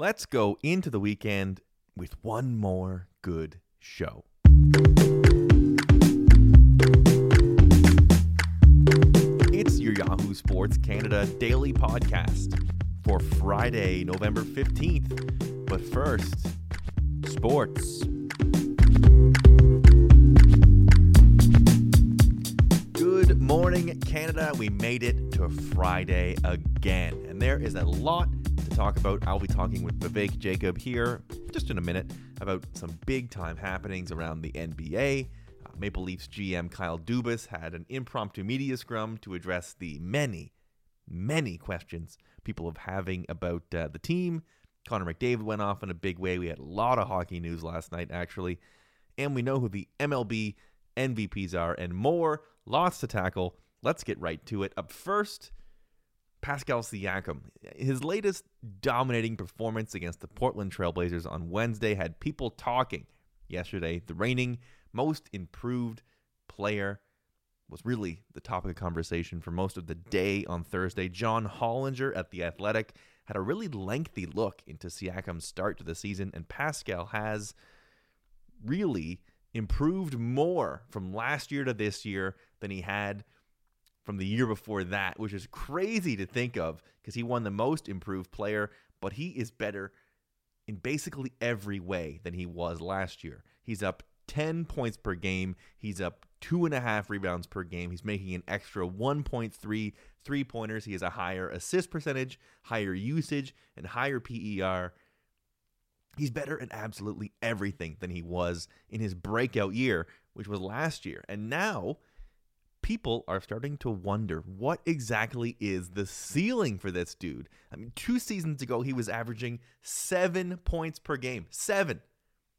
Let's go into the weekend with one more good show. It's your Yahoo Sports Canada daily podcast for Friday, November 15th. But first, sports. Good morning, Canada. We made it to Friday again, and there is a lot to talk about. I'll be talking with Vivek Jacob here just in a minute about some big time happenings around the NBA. Uh, Maple Leafs GM Kyle Dubas had an impromptu media scrum to address the many, many questions people have having about uh, the team. Connor McDavid went off in a big way. We had a lot of hockey news last night, actually. And we know who the MLB MVPs are and more. Lots to tackle. Let's get right to it. Up first, Pascal Siakam. His latest dominating performance against the Portland Trailblazers on Wednesday had people talking. Yesterday, the reigning most improved player was really the topic of conversation for most of the day on Thursday. John Hollinger at The Athletic had a really lengthy look into Siakam's start to the season, and Pascal has really improved more from last year to this year than he had from the year before that, which is crazy to think of because he won the most improved player, but he is better in basically every way than he was last year. He's up 10 points per game. He's up two and a half rebounds per game. He's making an extra 1.3 three pointers. He has a higher assist percentage, higher usage, and higher PER. He's better at absolutely everything than he was in his breakout year, which was last year. And now people are starting to wonder what exactly is the ceiling for this dude. I mean, two seasons ago, he was averaging seven points per game. Seven.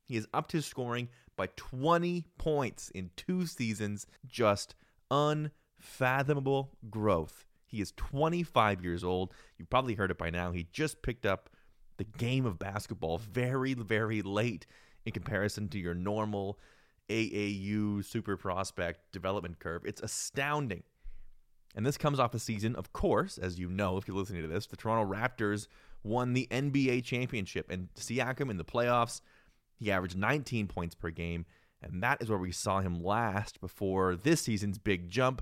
He is up to his scoring by 20 points in two seasons. Just unfathomable growth. He is 25 years old. You've probably heard it by now. He just picked up the game of basketball very, very late in comparison to your normal AAU super prospect development curve. It's astounding. And this comes off a season, of course, as you know if you're listening to this, the Toronto Raptors won the NBA championship. And Siakam in the playoffs, he averaged 19 points per game. And that is where we saw him last before this season's big jump.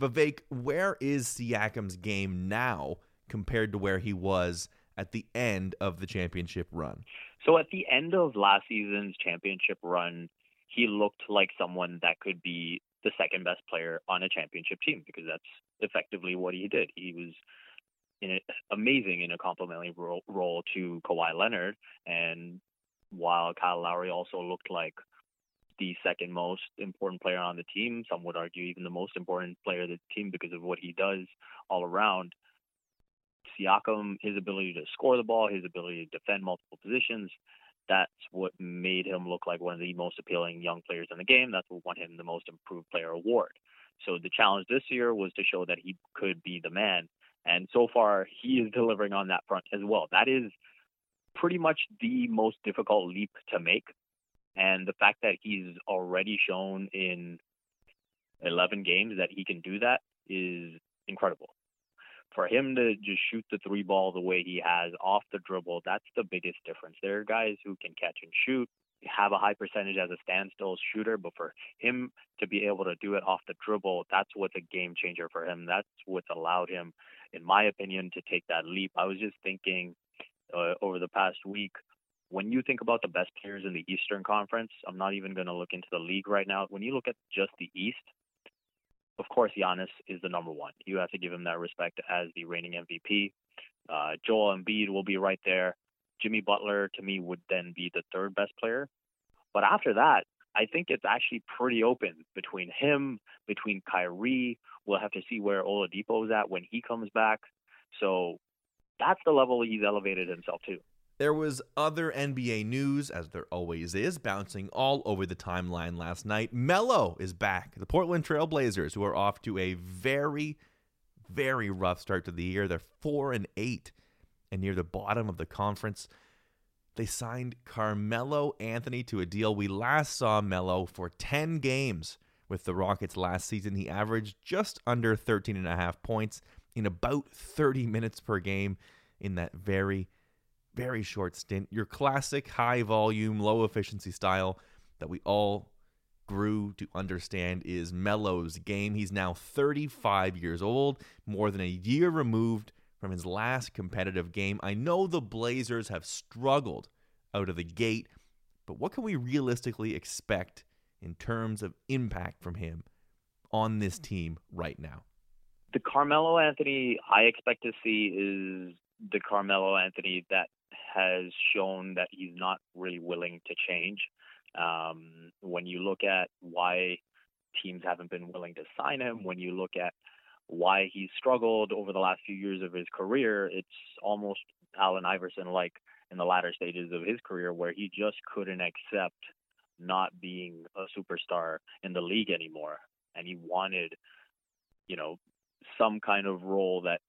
Vivek, where is Siakam's game now compared to where he was at the end of the championship run? So at the end of last season's championship run, he looked like someone that could be the second best player on a championship team because that's effectively what he did. He was in a, amazing in a complementary role, role to Kawhi Leonard, and while Kyle Lowry also looked like the second most important player on the team, some would argue even the most important player of the team because of what he does all around. Siakam, his ability to score the ball, his ability to defend multiple positions, that's what made him look like one of the most appealing young players in the game. That's what won him the most improved player award. So the challenge this year was to show that he could be the man. And so far, he is delivering on that front as well. That is pretty much the most difficult leap to make. And the fact that he's already shown in 11 games that he can do that is incredible for him to just shoot the three ball the way he has off the dribble, that's the biggest difference. There are guys who can catch and shoot, have a high percentage as a standstill shooter, but for him to be able to do it off the dribble, that's what's a game changer for him. That's what's allowed him, in my opinion, to take that leap. I was just thinking uh, over the past week, when you think about the best players in the Eastern Conference, I'm not even going to look into the league right now. When you look at just the East, of course, Giannis is the number one. You have to give him that respect as the reigning MVP. Uh, Joel Embiid will be right there. Jimmy Butler, to me, would then be the third best player. But after that, I think it's actually pretty open between him, between Kyrie. We'll have to see where Oladipo is at when he comes back. So that's the level he's elevated himself to. There was other NBA news, as there always is, bouncing all over the timeline last night. Melo is back. The Portland Trailblazers, who are off to a very, very rough start to the year. They're four and eight and near the bottom of the conference. They signed Carmelo Anthony to a deal. We last saw Melo for 10 games with the Rockets last season. He averaged just under 13 and a half points in about 30 minutes per game in that very very short stint. Your classic high volume, low efficiency style that we all grew to understand is Melo's game. He's now 35 years old, more than a year removed from his last competitive game. I know the Blazers have struggled out of the gate, but what can we realistically expect in terms of impact from him on this team right now? The Carmelo Anthony I expect to see is the Carmelo Anthony that has shown that he's not really willing to change. Um, when you look at why teams haven't been willing to sign him, when you look at why he's struggled over the last few years of his career, it's almost Allen Iverson like in the latter stages of his career where he just couldn't accept not being a superstar in the league anymore. And he wanted, you know, some kind of role that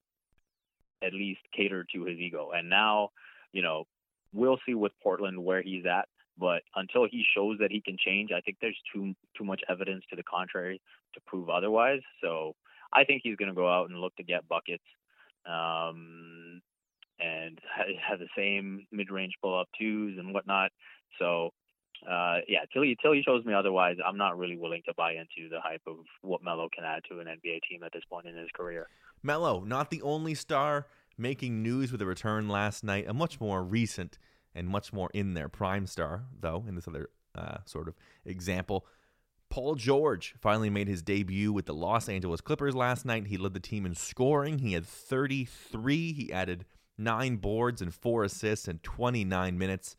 at least catered to his ego. And now you know, we'll see with Portland where he's at. But until he shows that he can change, I think there's too too much evidence to the contrary to prove otherwise. So I think he's going to go out and look to get buckets, um, and have the same mid-range pull-up twos and whatnot. So uh, yeah, till he till he shows me otherwise, I'm not really willing to buy into the hype of what Melo can add to an NBA team at this point in his career. Melo, not the only star making news with a return last night, a much more recent and much more in their prime star, though, in this other uh, sort of example. Paul George finally made his debut with the Los Angeles Clippers last night. He led the team in scoring. He had 33. He added nine boards and four assists in 29 minutes.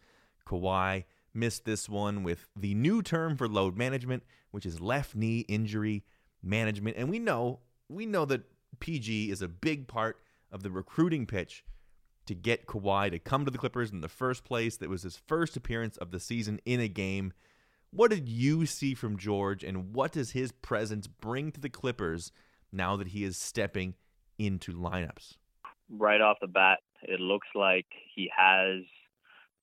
Kawhi missed this one with the new term for load management, which is left knee injury management. And we know, we know that PG is a big part of the recruiting pitch to get Kawhi to come to the Clippers in the first place. That was his first appearance of the season in a game. What did you see from George, and what does his presence bring to the Clippers now that he is stepping into lineups? Right off the bat, it looks like he has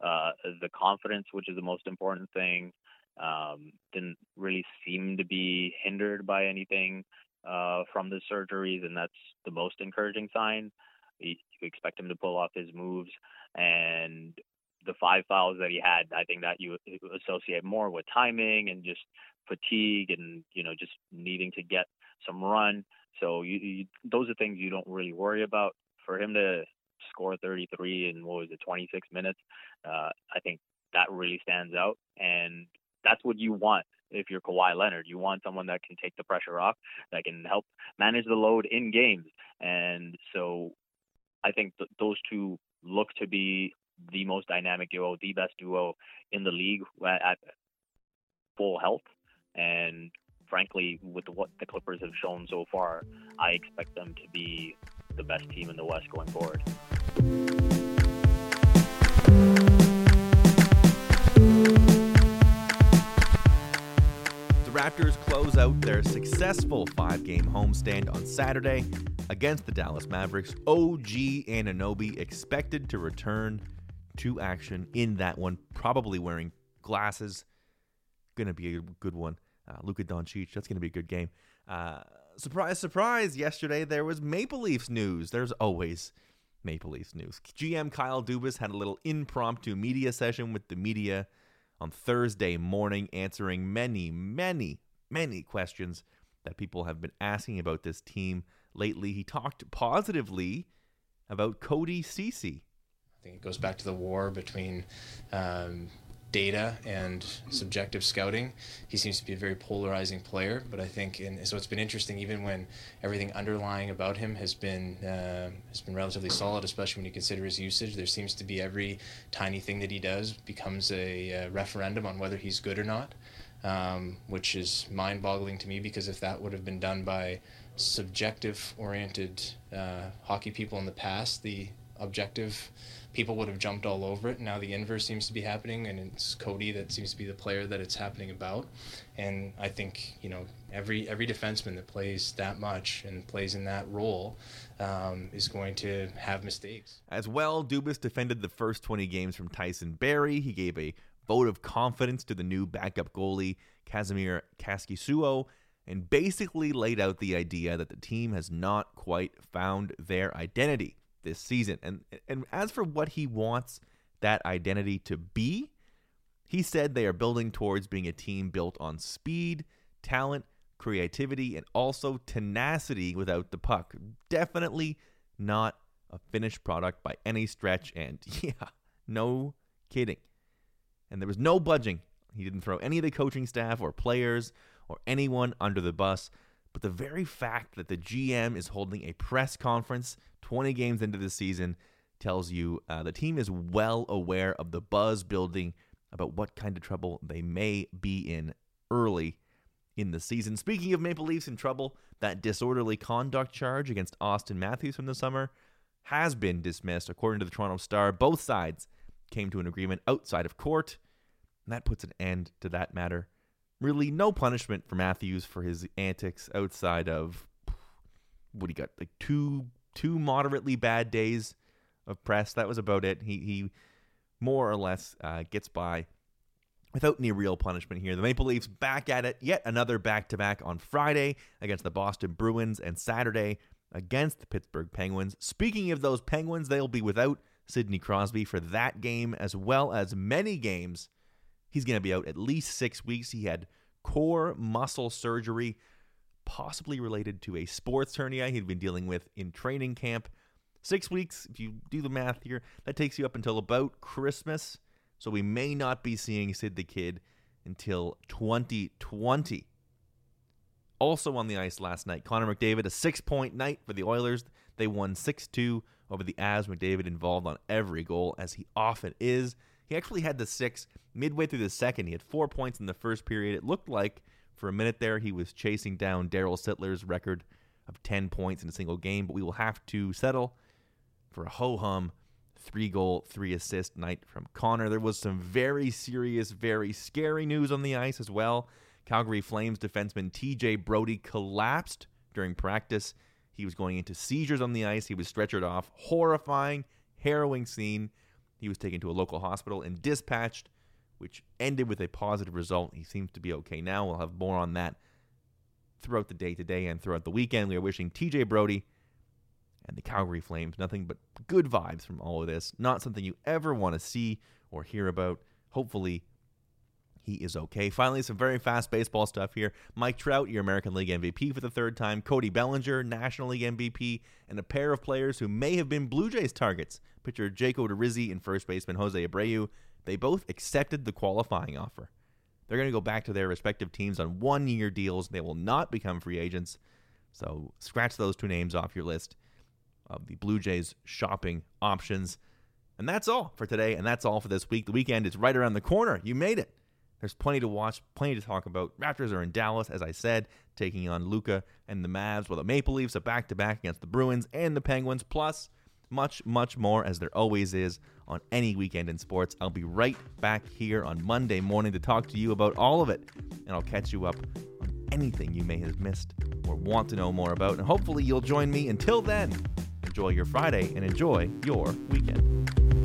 uh, the confidence, which is the most important thing. Um, didn't really seem to be hindered by anything uh, from the surgeries, and that's the most encouraging sign. You expect him to pull off his moves, and the five fouls that he had, I think that you associate more with timing and just fatigue, and you know just needing to get some run. So you, you, those are things you don't really worry about. For him to score 33 in what was it 26 minutes, uh, I think that really stands out, and that's what you want if you're Kawhi Leonard. You want someone that can take the pressure off, that can help manage the load in games. And so I think th- those two look to be the most dynamic duo, the best duo in the league at, at full health. And frankly, with what the Clippers have shown so far, I expect them to be the best team in the West going forward. Raptors close out their successful five game homestand on Saturday against the Dallas Mavericks. OG Anunoby expected to return to action in that one, probably wearing glasses. Going to be a good one. Uh, Luka Doncic, that's going to be a good game. Uh, surprise, surprise, yesterday there was Maple Leafs news. There's always Maple Leafs news. GM Kyle Dubas had a little impromptu media session with the media on Thursday morning, answering many, many, many questions that people have been asking about this team lately. He talked positively about Cody Ceci. I think it goes back to the war between um, data and subjective scouting. He seems to be a very polarizing player, but I think and so. It's been interesting, even when everything underlying about him has been uh, has been relatively solid, especially when you consider his usage. There seems to be every tiny thing that he does becomes a, a referendum on whether he's good or not, um, which is mind-boggling to me because if that would have been done by subjective-oriented uh, hockey people in the past, the objective people would have jumped all over it. Now the inverse seems to be happening, and it's Cody that seems to be the player that it's happening about. And I think you know every every defenseman that plays that much and plays in that role um, is going to have mistakes. As well, Dubas defended the first 20 games from Tyson Barrie. He gave a vote of confidence to the new backup goalie Kasimir Kaskisuo and basically laid out the idea that the team has not quite found their identity this season. And and as for what he wants that identity to be, he said they are building towards being a team built on speed, talent, creativity, and also tenacity without the puck. Definitely not a finished product by any stretch. And yeah, no kidding. And there was no budging. He didn't throw any of the coaching staff or players or anyone under the bus. But the very fact that the GM is holding a press conference 20 games into the season tells you uh, the team is well aware of the buzz building about what kind of trouble they may be in early in the season. Speaking of Maple Leafs in trouble, that disorderly conduct charge against Auston Matthews from the summer has been dismissed. According to the Toronto Star, both sides came to an agreement outside of court, and that puts an end to that matter. Really, no punishment for Matthews for his antics outside of what he got like two two moderately bad days of press. That was about it. He he more or less uh, gets by without any real punishment here. The Maple Leafs back at it, yet another back to back on Friday against the Boston Bruins and Saturday against the Pittsburgh Penguins. Speaking of those Penguins, they'll be without Sidney Crosby for that game as well as many games. He's going to be out at least six weeks. He had core muscle surgery possibly related to a sports hernia he'd been dealing with in training camp. Six weeks, if you do the math here, that takes you up until about Christmas. So we may not be seeing Sid the Kid until 2020. Also on the ice last night, Connor McDavid, a six point night for the Oilers. They won 6 2 over the Avs. McDavid involved on every goal, as he often is. He actually had the six midway through the second. He had four points in the first period. It looked like for a minute there, he was chasing down Darryl Sittler's record of 10 points in a single game, but we will have to settle for a ho hum three goal, three assist night from Connor. There was some very serious, very scary news on the ice as well. Calgary Flames defenseman TJ Brodie collapsed during practice. He was going into seizures on the ice. He was stretchered off. Horrifying, harrowing scene. He was taken to a local hospital and dispatched which ended with a positive result. He seems to be okay now. We'll have more on that throughout the day today and throughout the weekend. We are wishing TJ Brodie and the Calgary Flames nothing but good vibes from all of this. Not something you ever want to see or hear about. Hopefully, he is okay. Finally, some very fast baseball stuff here. Mike Trout, your American League MVP for the third time. Cody Bellinger, National League MVP, and a pair of players who may have been Blue Jays targets. Pitcher Jake Odorizzi and first baseman Jose Abreu they both accepted the qualifying offer. They're going to go back to their respective teams on one year deals. They will not become free agents. So scratch those two names off your list of the Blue Jays shopping options. And that's all for today. And that's all for this week. The weekend is right around the corner. You made it. There's plenty to watch, plenty to talk about. Raptors are in Dallas, as I said, taking on Luka and the Mavs, while the Maple Leafs are back to back against the Bruins and the Penguins. Plus, much, much more, as there always is on any weekend in sports. I'll be right back here on Monday morning to talk to you about all of it, and I'll catch you up on anything you may have missed or want to know more about. And hopefully, you'll join me. Until then, enjoy your Friday and enjoy your weekend.